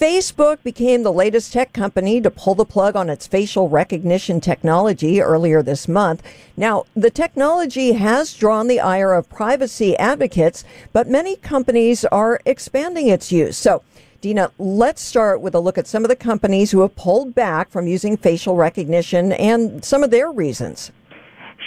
Facebook became the latest tech company to pull the plug on its facial recognition technology earlier this month. Now, the technology has drawn the ire of privacy advocates, but many companies are expanding its use. So, Dina, let's start with a look at some of the companies who have pulled back from using facial recognition and some of their reasons.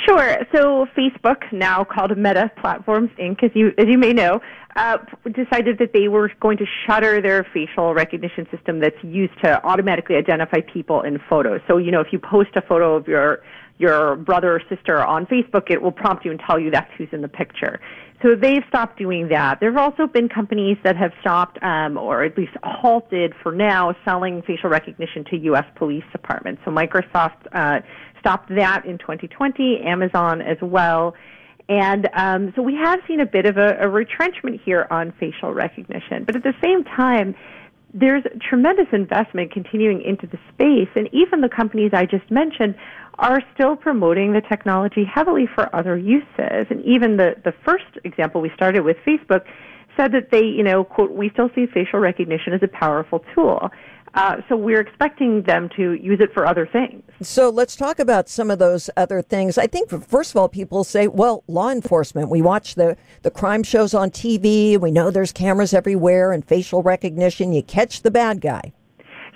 Sure. So Facebook, now called Meta Platforms Inc., as you as you may know, uh, decided that they were going to shutter their facial recognition system that's used to automatically identify people in photos. So you know, if you post a photo of your your brother or sister on Facebook, it will prompt you and tell you that's who's in the picture. So they've stopped doing that. There have also been companies that have stopped, um, or at least halted for now, selling facial recognition to U.S. police departments. So Microsoft uh, stopped that in 2020, Amazon as well. And um, so we have seen a bit of a, a retrenchment here on facial recognition. But at the same time, there's tremendous investment continuing into the space, and even the companies I just mentioned are still promoting the technology heavily for other uses. And even the, the first example we started with, Facebook, said that they, you know, quote, we still see facial recognition as a powerful tool. Uh, so we're expecting them to use it for other things. So let's talk about some of those other things. I think, first of all, people say, well, law enforcement, we watch the, the crime shows on TV. We know there's cameras everywhere and facial recognition. You catch the bad guy.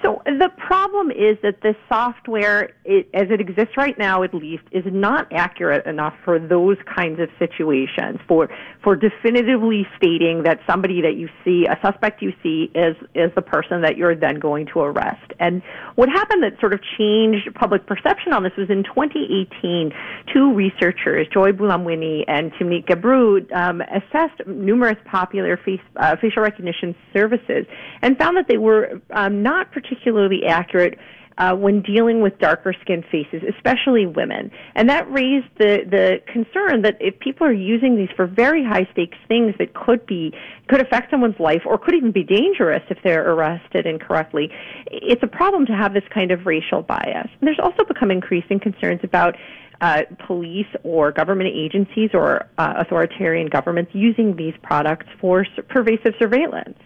So the problem is that the software, it, as it exists right now, at least, is not accurate enough for those kinds of situations. For for definitively stating that somebody that you see, a suspect you see, is is the person that you're then going to arrest. And what happened that sort of changed public perception on this was in 2018, two researchers, Joy Buolamwini and Timnit Gebru, um, assessed numerous popular face, uh, facial recognition services and found that they were um, not particularly particularly accurate uh, when dealing with darker skinned faces, especially women. And that raised the, the concern that if people are using these for very high stakes things that could be, could affect someone's life or could even be dangerous if they're arrested incorrectly, it's a problem to have this kind of racial bias. And there's also become increasing concerns about uh, police or government agencies or uh, authoritarian governments using these products for pervasive surveillance.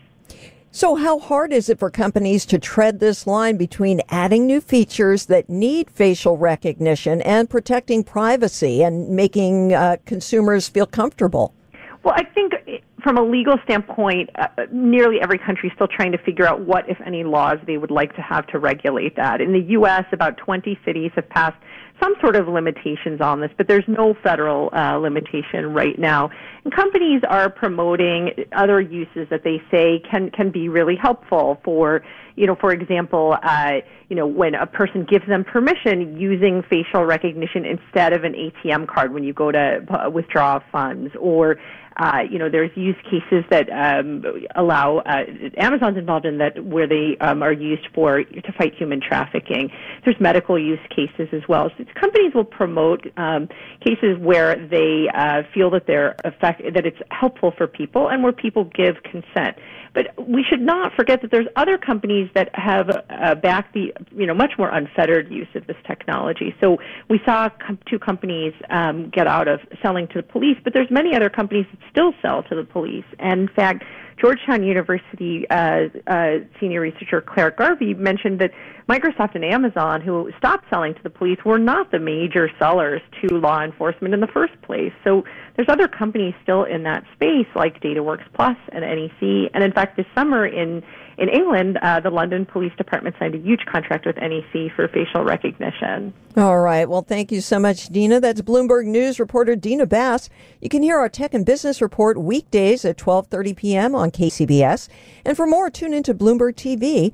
So, how hard is it for companies to tread this line between adding new features that need facial recognition and protecting privacy and making uh, consumers feel comfortable? Well, I think from a legal standpoint, uh, nearly every country is still trying to figure out what, if any, laws they would like to have to regulate that. In the U.S., about 20 cities have passed some sort of limitations on this, but there's no federal uh, limitation right now. And companies are promoting other uses that they say can can be really helpful for, you know, for example, uh, you know, when a person gives them permission using facial recognition instead of an ATM card when you go to uh, withdraw funds, or uh, you know, there's use cases that um, allow uh, Amazon's involved in that where they um, are used for to fight human trafficking. There's medical use cases as well. So companies will promote um, cases where they uh, feel that they're effect- that it's helpful for people and where people give consent. But we should not forget that there's other companies that have uh, backed the you know much more unfettered use of this technology. So we saw com- two companies um, get out of selling to the police, but there's many other companies that still sell to the police. And in fact, Georgetown University uh, uh, senior researcher Clare Garvie mentioned that Microsoft and Amazon, who stopped selling to the police, were not the major sellers to law enforcement in the first place. So there's other companies still in that space, like DataWorks Plus and NEC. And in fact, this summer in in England, uh, the London Police Department signed a huge contract with NEC for facial recognition. All right. Well, thank you so much, Dina. That's Bloomberg News reporter Dina Bass. You can hear our Tech and Business Report weekdays at 12:30 p.m. on KCBS. And for more, tune into Bloomberg TV